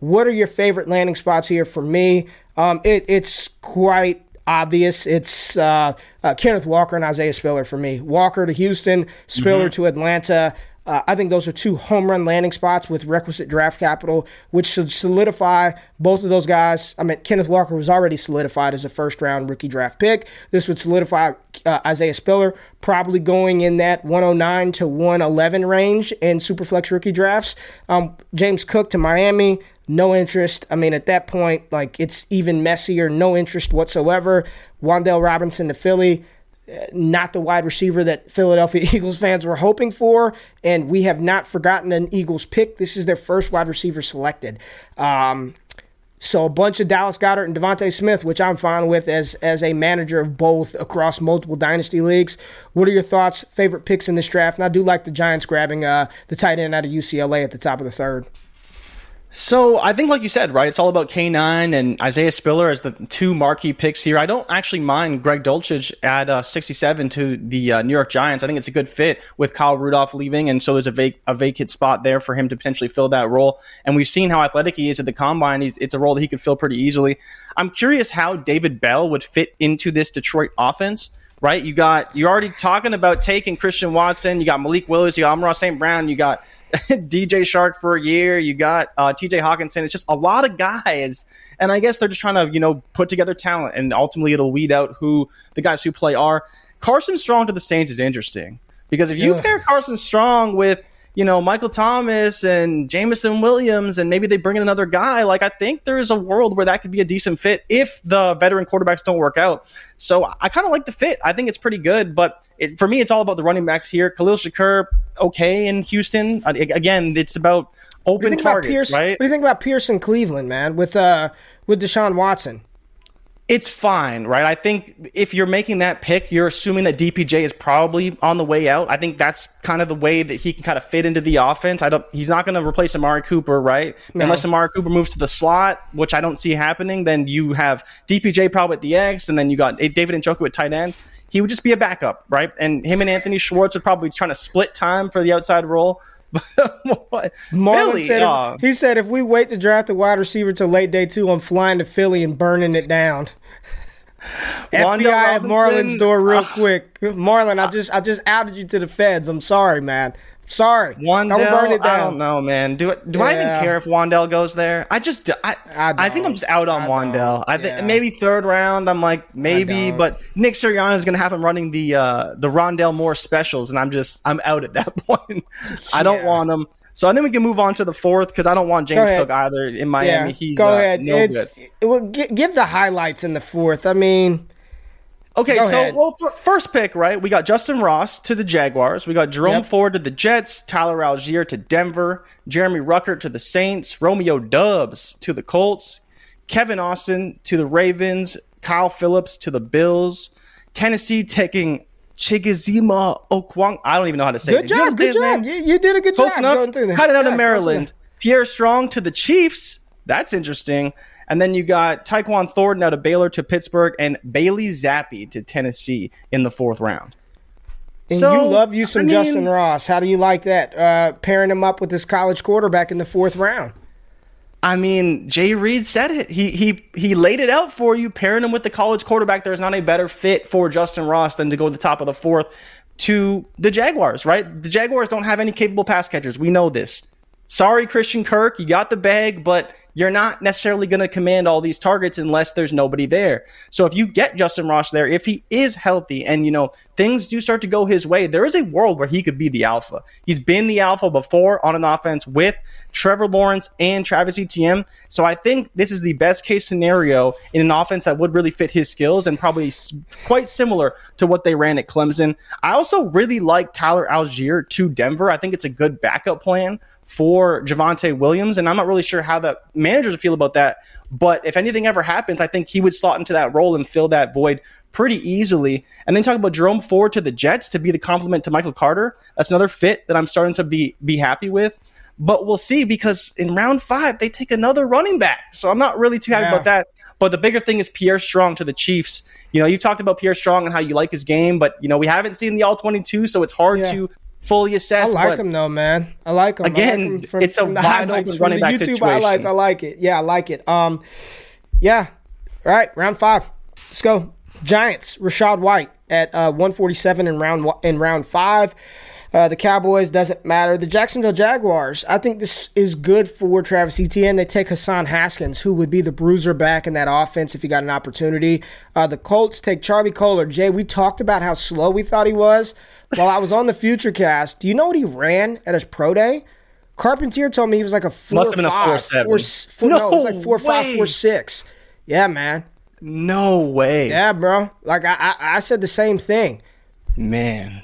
What are your favorite landing spots here for me? Um, it, it's quite obvious. It's uh, uh, Kenneth Walker and Isaiah Spiller for me. Walker to Houston, Spiller mm-hmm. to Atlanta. Uh, I think those are two home run landing spots with requisite draft capital, which should solidify both of those guys. I mean, Kenneth Walker was already solidified as a first round rookie draft pick. This would solidify uh, Isaiah Spiller, probably going in that 109 to 111 range in Superflex rookie drafts. Um, James Cook to Miami, no interest. I mean, at that point, like it's even messier, no interest whatsoever. Wan'Dale Robinson to Philly not the wide receiver that Philadelphia Eagles fans were hoping for, and we have not forgotten an Eagles pick. This is their first wide receiver selected. Um, so a bunch of Dallas Goedert and DeVonta Smith, which I'm fine with as as a manager of both across multiple dynasty leagues. What are your thoughts? Favorite picks in this draft? And I do like the Giants grabbing uh, the tight end out of UCLA at the top of the third. So I think, like you said, right, it's all about K9 and Isaiah Spiller as the two marquee picks here. I don't actually mind Greg Dulcich at uh, 67 to the uh, New York Giants. I think it's a good fit with Kyle Rudolph leaving, and so there's a, vac- a vacant spot there for him to potentially fill that role. And we've seen how athletic he is at the combine. He's, it's a role that he could fill pretty easily. I'm curious how David Bell would fit into this Detroit offense right? You got you're already talking about taking Christian Watson. You got Malik Willis. You got Amon-Ra St. Brown. You got DJ Chark for a year. You got uh, TJ Hockenson. It's just a lot of guys, and I guess they're just trying to you know put together talent, and ultimately it'll weed out who the guys who play are. Carson Strong to the Saints is interesting because if you yeah. pair Carson Strong with you know, Michael Thomas and Jameson Williams, and maybe they bring in another guy. Like, I think there is a world where that could be a decent fit if the veteran quarterbacks don't work out. So I kind of like the fit. I think it's pretty good, but it, for me, it's all about the running backs here. Khalil Shakir, okay in Houston. Again, it's about open targets, Pierce, right? What do you think about Pearson Cleveland, man, with uh with Deshaun Watson? It's fine, right? I think if you're making that pick, you're assuming that DPJ is probably on the way out. I think that's kind of the way that he can kind of fit into the offense. I don't. He's not going to replace Amari Cooper, right? No. Unless Amari Cooper moves to the slot, which I don't see happening. Then you have DPJ probably at the X, and then you got David and Njoku at tight end. He would just be a backup, right? And him and Anthony Schwartz are probably trying to split time for the outside role. Marlon Philly, said uh, if, he said if we wait to draft a wide receiver till late day two, I'm flying to Philly and burning it down. FBI at Marlon's door real uh, quick. Marlon, I just I just outed you to the feds. I'm sorry, man. Sorry, Wan'Dale. Burn it down. I don't know, man. Do do yeah. I even care if Wan'Dale goes there? I just I I, I think I'm just out on I Wan'Dale. I think yeah. maybe third round. I'm like maybe, but Nick Sirianni is going to have him running the uh the Rondale Moore specials, and I'm just I'm out at that point. Yeah. I don't want him. So I think we can move on to the fourth because I don't want James Cook either in Miami. He's go uh, ahead. No good. Well, give the highlights in the fourth. I mean. Okay, Go so ahead. well, first pick, right? We got Justyn Ross to the Jaguars. We got Jerome yep. Ford to the Jets. Tyler Allgeier to Denver. Jeremy Ruckert to the Saints. Romeo Doubs to the Colts. Kevin Austin to the Ravens. Kyle Philips to the Bills. Tennessee taking Chigoziem Okonkwo. I don't even know how to say good it. Job, good job. You, you, did a good close job. Enough. Cut it out yeah, of Maryland. Pierre Strong to the Chiefs. That's interesting. And then you got Tyquan Thornton out of Baylor to Pittsburgh and Bailey Zappe to Tennessee in the fourth round. And so, you love you some I mean, Justyn Ross. How do you like that? Uh, pairing him up with this college quarterback in the fourth round. I mean, Jay Reid said it. He he he laid it out for you. Pairing him with the college quarterback, there's not a better fit for Justyn Ross than to go to the top of the fourth to the Jaguars, right? The Jaguars don't have any capable pass catchers. We know this. Sorry, Christian Kirk, you got the bag, but you're not necessarily going to command all these targets unless there's nobody there. So if you get Justyn Ross there, if he is healthy and you know things do start to go his way, there is a world where he could be the alpha. He's been the alpha before on an offense with Trevor Lawrence and Travis Etienne. So I think this is the best case scenario in an offense that would really fit his skills and probably quite similar to what they ran at Clemson. I also really like Tyler Allgeier to Denver. I think it's a good backup plan for Javonte Williams. And I'm not really sure how the managers feel about that. But if anything ever happens, I think he would slot into that role and fill that void pretty easily. And then talk about Jerome Ford to the Jets to be the complement to Michael Carter. That's another fit that I'm starting to be be happy with. But we'll see because in round five they take another running back, so I'm not really too happy yeah. about that. But the bigger thing is Pierre Strong to the Chiefs. You know, you talked about Pierre Strong and how you like his game, but you know we haven't seen the all 22, so it's hard yeah. to fully assess. I like him though, man. I like him. Again, like him from, it's a wide open running back YouTube situation. highlights. I like it. Yeah, I like it. Um, yeah. All right, round five. Let's go. Giants. Rachaad White at uh, 147 in round in round five. Uh, the Cowboys doesn't matter. The Jacksonville Jaguars. I think this is good for Travis Etienne. They take Hassan Haskins, who would be the bruiser back in that offense if he got an opportunity. Uh, the Colts take Charlie Kolar. Jay, we talked about how slow we thought he was. While I was on the Futurecast, do you know what he ran at his pro day? Carpentier told me he was like a four. Must have been five, a four seven. Four, four, no, no, it was like four way. five, four six. Yeah, man. No way. Yeah, bro. Like I, I, I said the same thing. Man.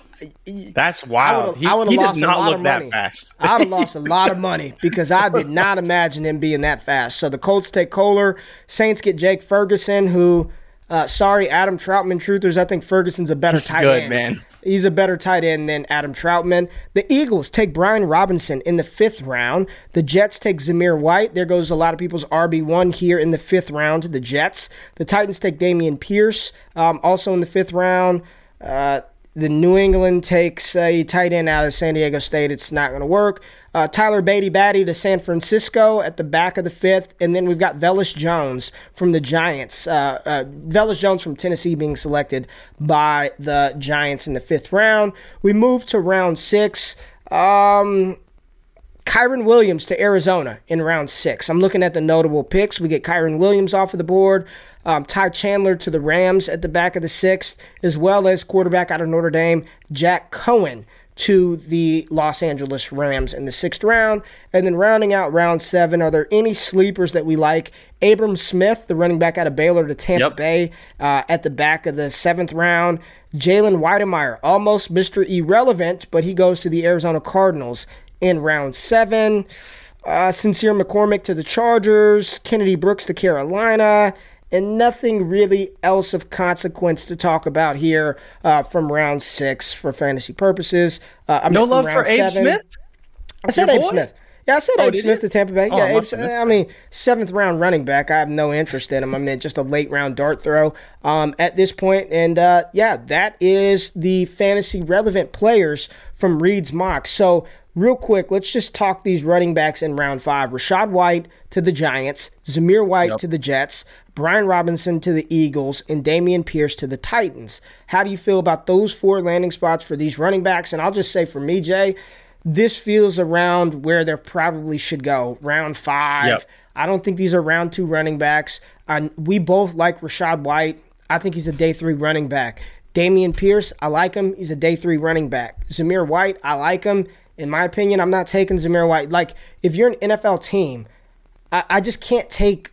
That's wild. I would have lost a lot of money. fast. I would have lost a lot of money because I did not imagine him being that fast. So the Colts take Kolar. Saints get Jake Ferguson, who, uh, sorry, Adam Trautman truthers. I think Ferguson's a better He's tight good, end. man. He's a better tight end than Adam Trautman. The Eagles take Brian Robinson in the fifth round. The Jets take Zamir White. There goes a lot of people's RB1 here in the fifth round to the Jets. The Titans take Dameon Pierce, um, also in the fifth round. Uh, the New England takes a tight end out of San Diego State. It's not going to work. Uh, Tyler Badie Batty to San Francisco at the back of the fifth. And then we've got Velus Jones from the Giants. Uh, uh, Velus Jones from Tennessee being selected by the Giants in the fifth round. We move to round six. Um, Kyren Williams to Arizona in round six. I'm looking at the notable picks. We get Kyren Williams off of the board um, Ty Chandler to the Rams at the back of the sixth, as well as quarterback out of Notre Dame, Jack Coan to the Los Angeles Rams in the sixth round. And then rounding out round seven, are there any sleepers that we like? Abram Smith, the running back out of Baylor to Tampa yep. Bay uh, at the back of the seventh round. Jalen Wydermyer, almost Mr. Irrelevant, but he goes to the Arizona Cardinals in round seven. Uh, Sincere McCormick to the Chargers. Kennedy Brooks to Carolina. and nothing really else of consequence to talk about here uh, from round six for fantasy purposes. Uh, no love for Abe. Smith. I said Your Abe boy? Smith. Yeah, I said oh, Abe Smith you? to Tampa Bay. Oh, yeah, Abe, I mean, seventh round running back. I have no interest in him. I mean, just a late round dart throw um, at this point. And uh, yeah, that is the fantasy relevant players from Reid's mock. So real quick, let's just talk these running backs in round five. Rachaad White to the Giants, Zamir White yep. to the Jets, Brian Robinson to the Eagles, and Dameon Pierce to the Titans. How do you feel about those four landing spots for these running backs? And I'll just say for me, Jay, this feels around where they probably should go, round five. Yep. I don't think these are round two running backs. I, we both like Rachaad White. I think he's a day three running back. Dameon Pierce, I like him. He's a day three running back. Zamir White, I like him. In my opinion, I'm not taking Zamir White. Like, if you're an NFL team, I, I just can't take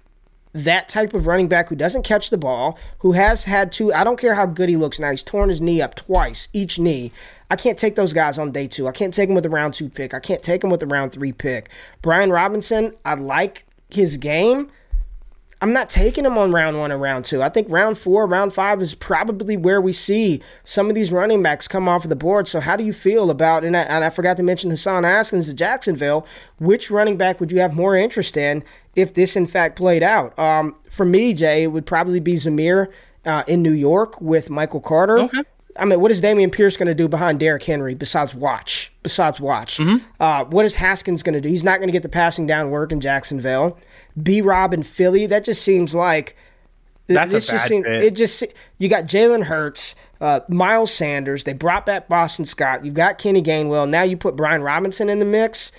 that type of running back who doesn't catch the ball, who has had to, I don't care how good he looks now, he's torn his knee up twice, each knee. I can't take those guys on day two. I can't take him with the round two pick. I can't take him with the round three pick. Brian Robinson, I like his game. I'm not taking him on round one and round two. I think round four, round five is probably where we see some of these running backs come off of the board. So, how do you feel about, and I, and I forgot to mention Hassan Haskins to Jacksonville, which running back would you have more interest in if this in fact played out? Um, for me, Jay, it would probably be Zamir uh, in New York with Michael Carter. Okay. I mean, what is Dameon Pierce going to do behind Derrick Henry besides watch? Besides watch, mm-hmm. uh, what is Haskins going to do? He's not going to get the passing down work in Jacksonville. B Rob in Philly. That just seems like that's this a bad just seems, fit. It just you got Jalen Hurts, uh, Miles Sanders. They brought back Boston Scott. You've got Kenny Gainwell. Now you put Brian Robinson in the mix.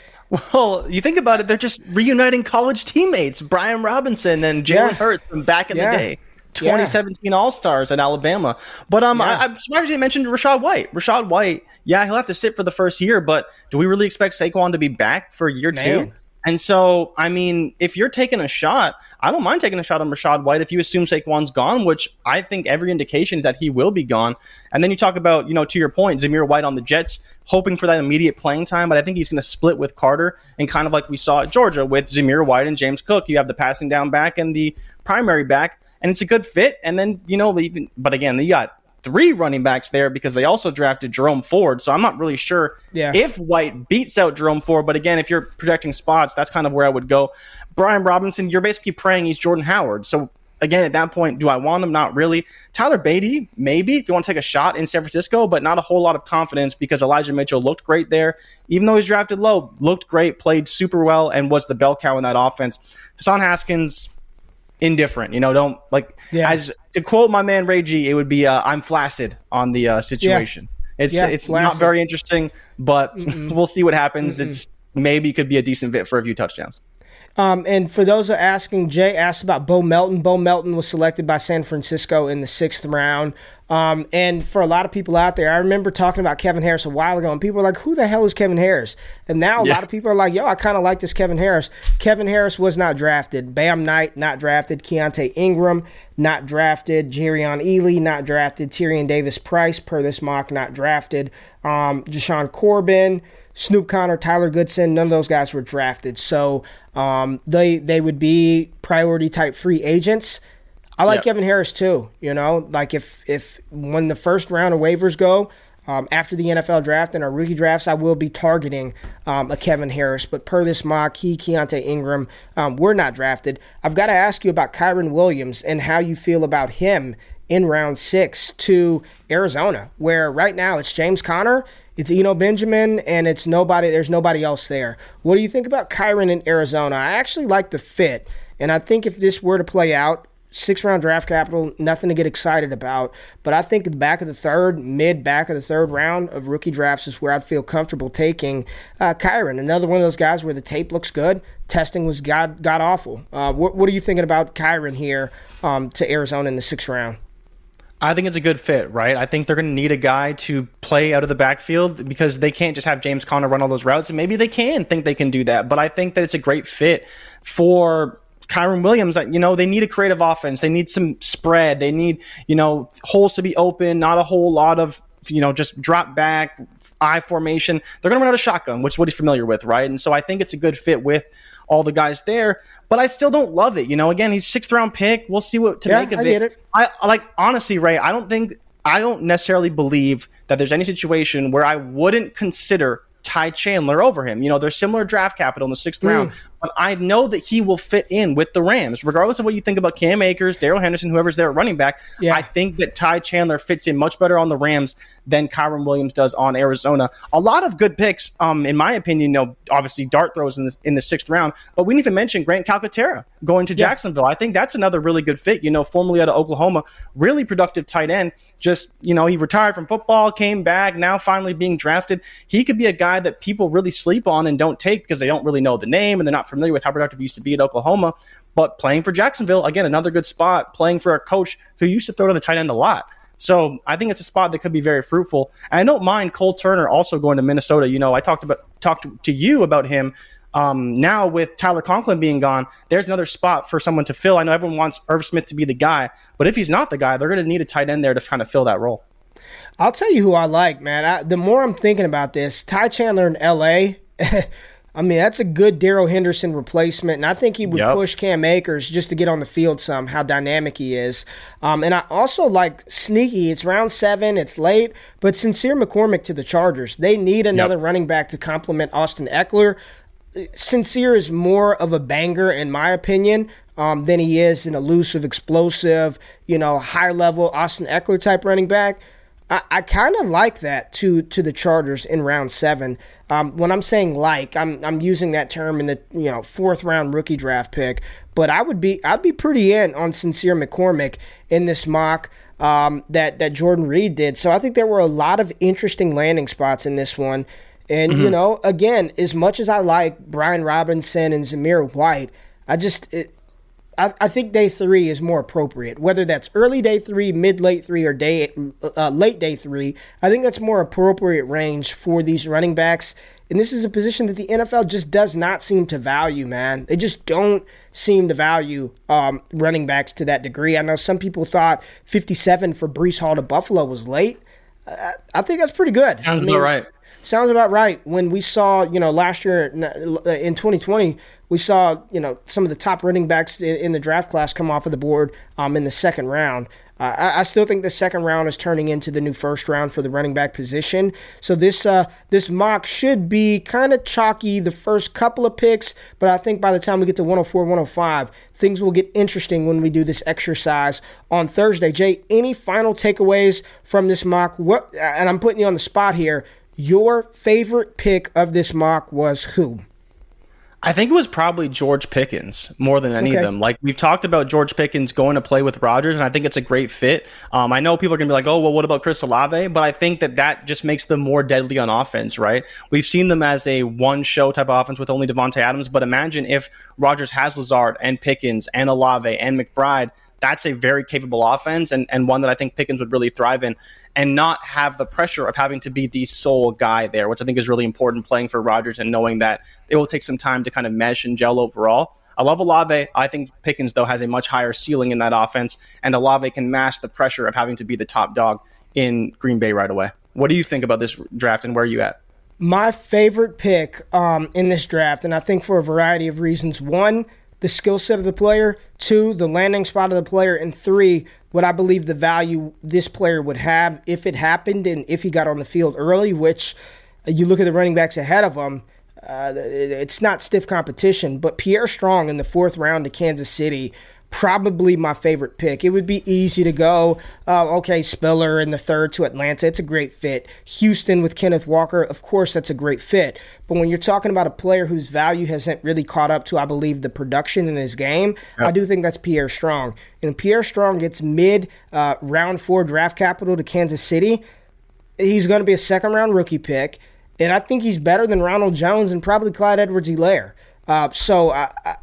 Well, you think about it, they're just reuniting college teammates, Brian Robinson and Jalen yeah. Hurts from back in yeah. the day. 2017 yeah. All Stars at Alabama. But um, yeah. I, am surprised you mentioned Rachaad White. Rachaad White, yeah, he'll have to sit for the first year, but do we really expect Saquon to be back for year Man. two? And so, I mean, if you're taking a shot, I don't mind taking a shot on Rachaad White if you assume Saquon's gone, which I think every indication is that he will be gone. And then you talk about, you know, to your point, Zamir White on the Jets, hoping for that immediate playing time, but I think he's going to split with Carter. And kind of like we saw at Georgia with Zamir White and James Cook, you have the passing down back and the primary back and it's a good fit. And then you know, but again, you got three running backs there because they also drafted Jerome Ford. So I'm not really sure yeah. if White beats out Jerome Ford. But again, if you're projecting spots, that's kind of where I would go. Brian Robinson, you're basically praying he's Jordan Howard. So again, at that point, do I want him? Not really. Tyler Badie, maybe if you want to take a shot in San Francisco, but not a whole lot of confidence because Elijah Mitchell looked great there, even though he's drafted low, looked great, played super well, and was the bell cow in that offense. Hassan Haskins, indifferent. You know, don't like yeah. as to quote my man Ray G, it would be uh, I'm flaccid on the uh, situation. Yeah. It's yeah, it's flaccid. not very interesting, but Mm-mm. we'll see what happens. Mm-mm. It's maybe could be a decent fit for a few touchdowns. Um, and for those are asking, Jay asked about Bo Melton. Bo Melton was selected by San Francisco in the sixth round. Um, and for a lot of people out there, I remember talking about Kevin Harris a while ago, and people were like, "Who the hell is Kevin Harris?" And now a yeah. lot of people are like, "Yo, I kind of like this Kevin Harris." Kevin Harris was not drafted. Bam Knight not drafted. Keaontay Ingram not drafted. Jerrion Ealy not drafted. Tyrion Davis Price per this mock not drafted. Um, Jashaun Corbin. Snoop Conner, Tyler Goodson, none of those guys were drafted. So um, they they would be priority type free agents. I like yep. Kevin Harris too. You know, like if if when the first round of waivers go um, after the NFL draft and our rookie drafts, I will be targeting um, a Kevin Harris. But per this mock, he, Keaontay Ingram, um, we're not drafted. I've got to ask you about Kyren Williams and how you feel about him in round six to Arizona, where right now it's James Conner it's Eno Benjamin, and it's nobody. There's nobody else there. What do you think about Kyren in Arizona? I actually like the fit, and I think if this were to play out, six round draft capital, nothing to get excited about. But I think the back of the third, mid back of the third round of rookie drafts is where I'd feel comfortable taking uh, Kyren. Another one of those guys where the tape looks good, testing was god god awful. Uh, what, what, are you thinking about Kyren here um, to Arizona in the sixth round? I think it's a good fit, right? I think they're going to need a guy to play out of the backfield because they can't just have James Conner run all those routes. And maybe they can think they can do that. But I think that it's a great fit for Kyren Williams. You know, they need a creative offense. They need some spread. They need, you know, holes to be open, not a whole lot of, you know, just drop back, I formation. They're going to run out of shotgun, which is what he's familiar with, right? And so I think it's a good fit with all the guys there. But I still don't love it. You know, again, he's sixth round pick. We'll see what to yeah, make of I it. it. I like honestly, Ray. I don't think I don't necessarily believe that there's any situation where I wouldn't consider Ty Chandler over him. You know, there's similar draft capital in the sixth mm. round, but I know that he will fit in with the Rams, regardless of what you think about Cam Akers, Darrell Henderson, whoever's there at running back. Yeah. I think that Ty Chandler fits in much better on the Rams than Kyren Williams does on Arizona. A lot of good picks, um, in my opinion. You know, obviously dart throws in the, in the sixth round, but we didn't even mention Grant Calcaterra going to yeah. Jacksonville. I think that's another really good fit. You know, formerly out of Oklahoma, really productive tight end. Just you know, he retired from football, came back, now finally being drafted. He could be a guy that people really sleep on and don't take because they don't really know the name and they're not familiar with how productive he used to be at Oklahoma. But playing for Jacksonville, again, another good spot. Playing for a coach who used to throw to the tight end a lot. So I think it's a spot that could be very fruitful. And I don't mind Cole Turner also going to Minnesota. You know, I talked about talked to you about him. Um, now with Tyler Conklin being gone, there's another spot for someone to fill. I know everyone wants Irv Smith to be the guy, but if he's not the guy, they're going to need a tight end there to kind of fill that role. I'll tell you who I like, man. I, the more I'm thinking about this, Ty Chandler in L.A. I mean, that's a good Darrell Henderson replacement, and I think he would yep. push Cam Akers just to get on the field some, how dynamic he is. Um, and I also like sneaky. It's round seven, it's late, but Sincere McCormick to the Chargers. They need another yep. running back to complement Austin Ekeler. Sincere is more of a banger, in my opinion, um, than he is an elusive, explosive, you know, high level Austin Ekeler type running back. I, I kind of like that to to the Chargers in round seven. Um, when I'm saying like, I'm I'm using that term in the you know fourth round rookie draft pick. But I would be I'd be pretty in on Sincere McCormick in this mock um, that that Jordan Reid did. So I think there were a lot of interesting landing spots in this one. And mm-hmm. you know, again, as much as I like Brian Robinson and Zamir White, I just it, I, I, think day three is more appropriate. Whether that's early day three, mid late three, or day uh, late day three, I think that's more appropriate range for these running backs. And this is a position that the NFL just does not seem to value, man. They just don't seem to value um, running backs to that degree. I know some people thought 57 for Breece Hall to Buffalo was late. Uh, I think that's pretty good. Sounds I mean, about right. Sounds about right. When we saw, you know, last year in 2020, we saw, you know, some of the top running backs in, the draft class come off of the board um, in the second round. Uh, I, I, still think the second round is turning into the new first round for the running back position. So this uh, this mock should be kind of chalky the first couple of picks, but I think by the time we get to 104, 105, things will get interesting when we do this exercise on Thursday. Jay, any final takeaways from this mock? What? And I'm putting you on the spot here. Your favorite pick of this mock was who? I think it was probably George Pickens more than any okay. of them. Like we've talked about George Pickens going to play with Rodgers, and I think it's a great fit. Um, I know people are going to be like, "Oh, well, what about Chris Olave?" But I think that that just makes them more deadly on offense, right? We've seen them as a one-show type of offense with only Davante Adams, but imagine if Rodgers has Lazard and Pickens and Olave and McBride that's a very capable offense and, and one that I think Pickens would really thrive in and not have the pressure of having to be the sole guy there, which I think is really important playing for Rodgers and knowing that it will take some time to kind of mesh and gel overall. I love Olave. I think Pickens, though, has a much higher ceiling in that offense, and Olave can mask the pressure of having to be the top dog in Green Bay right away. What do you think about this draft and where are you at? My favorite pick um, in this draft, and I think for a variety of reasons. One, the skill set of the player, two, the landing spot of the player, and three, what I believe the value this player would have if it happened and if he got on the field early, which uh, you look at the running backs ahead of him, uh, it's not stiff competition. But Pierre Strong in the fourth round to Kansas City probably my favorite pick. It would be easy to go, uh, okay, Spiller in the third to Atlanta. It's a great fit. Houston with Kenneth Walker, of course, that's a great fit. But when you're talking about a player whose value hasn't really caught up to, I believe, the production in his game, yep. I do think that's Pierre Strong. And Pierre Strong gets mid uh, round four draft capital to Kansas City. He's going to be a second round rookie pick. And I think he's better than Ronald Jones and probably Clyde Edwards Helaire. Uh, so uh, uh,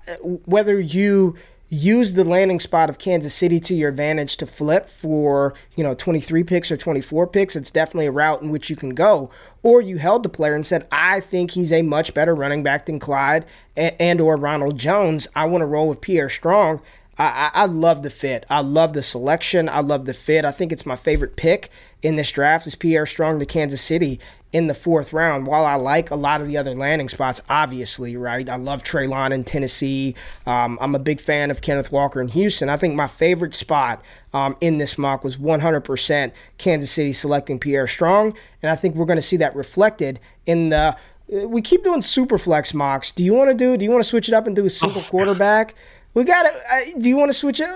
whether you use the landing spot of Kansas City to your advantage to flip for, you know, 23 picks or 24 picks. It's definitely a route in which you can go. Or you held the player and said, I think he's a much better running back than Clyde and, or Ronald Jones. I want to roll with Pierre Strong. I, I, love the fit. I love the selection. I love the fit. I think it's my favorite pick in this draft is Pierre Strong to Kansas City in the fourth round. While I like a lot of the other landing spots, obviously, right? I love Treylon in Tennessee. Um, I'm a big fan of Kenneth Walker in Houston. I think my favorite spot um, in this mock was 100% Kansas City selecting Pierre Strong, and I think we're going to see that reflected in the. We keep doing super flex mocks. Do you want to do? Do you want to switch it up and do a single oh, quarterback? We got to. Uh, do you want to switch it?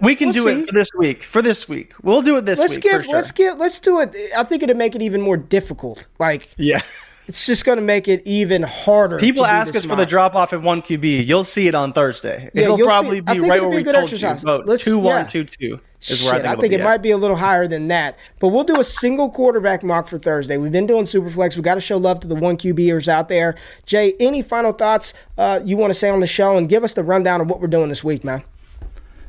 We can we'll do see. it for this week. For this week, we'll do it this week. let's week. Give, sure. Let's give. Let's do it. I think it'll make it even more difficult. Like, yeah, it's just going to make it even harder. People ask us for the drop off at one QB. You'll see it on Thursday. Yeah, It'll probably be right where we told exercise. you. About two yeah. one two two is Shit, where I think, I think it might be a little higher than that. But we'll do a single quarterback mock for Thursday. We've been doing Superflex. We got to show love to the one QBers out there. Jay, any final thoughts uh, you want to say on the show and give us the rundown of what we're doing this week, man?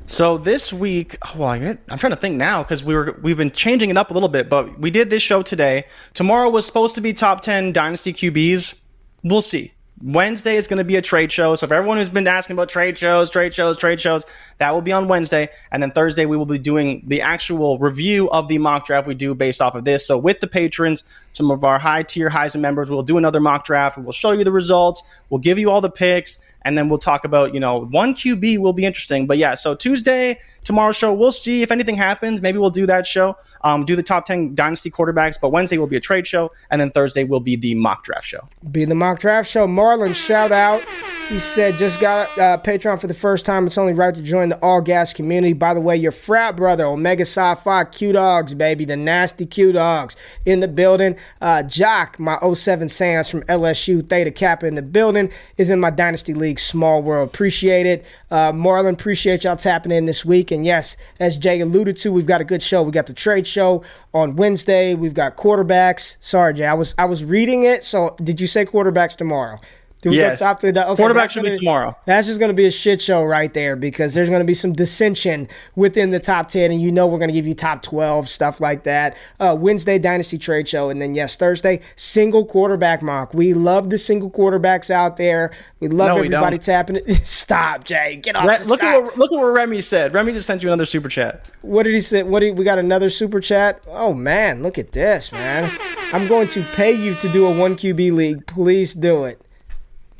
So this week, oh, well, I'm trying to think now because we were we've been changing it up a little bit, but we did this show today. Tomorrow was supposed to be top ten dynasty QBs. We'll see. Wednesday is going to be a trade show. So for everyone who's been asking about trade shows, trade shows, trade shows, that will be on Wednesday. And then Thursday, we will be doing the actual review of the mock draft we do based off of this. So with the patrons, some of our high tier Heisman members, we'll do another mock draft. We'll show you the results. We'll give you all the picks and then we'll talk about you know one QB will be interesting. But yeah, so Tuesday, tomorrow's show, we'll see if anything happens. Maybe we'll do that show, um, do the top ten dynasty quarterbacks. But Wednesday will be a trade show, and then Thursday will be the mock draft show. Be the mock draft show. Marlon, shout out. He said, just got uh, Patreon for the first time. It's only right to join the all gas community. By the way, your frat brother, Omega Psi Phi Q Dogs, baby, the nasty Q Dogs in the building. Uh, Jock, my 07 Sands from LSU, Theta Kappa in the building, is in my Dynasty League Small World. Appreciate it. Uh, Marlon, appreciate y'all tapping in this week. And yes, as Jay alluded to, we've got a good show. We got the trade show on Wednesday. We've got quarterbacks. Sorry, Jay, I was I was reading it. So did you say quarterbacks tomorrow? Do we yes. go top three? Okay, Quarterback should gonna, be tomorrow. That's just going to be a shit show right there because there's going to be some dissension within the top 10, and you know we're going to give you top 12, stuff like that. Uh, Wednesday, Dynasty Trade Show. And then, yes, Thursday, single quarterback mock. We love the single quarterbacks out there. We love no, everybody we tapping it. Stop, Jay. Get off Re- Look, at what, look at what Remy said. Remy just sent you another super chat. What did he say? What did, we got another super chat? Oh, man, look at this, man. I'm going to pay you to do a 1QB league. Please do it.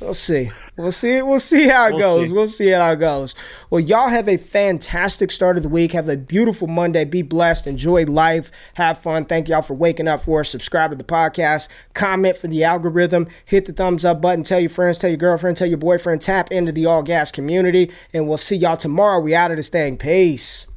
We'll see. We'll see. We'll see how it we'll goes. See. We'll see how it goes. Well, y'all have a fantastic start of the week. Have a beautiful Monday. Be blessed. Enjoy life. Have fun. Thank y'all for waking up for us. Subscribe to the podcast. Comment for the algorithm. Hit the thumbs up button. Tell your friends. Tell your girlfriend. Tell your boyfriend. Tap into the all gas community. And we'll see y'all tomorrow. We out of this thing. Peace.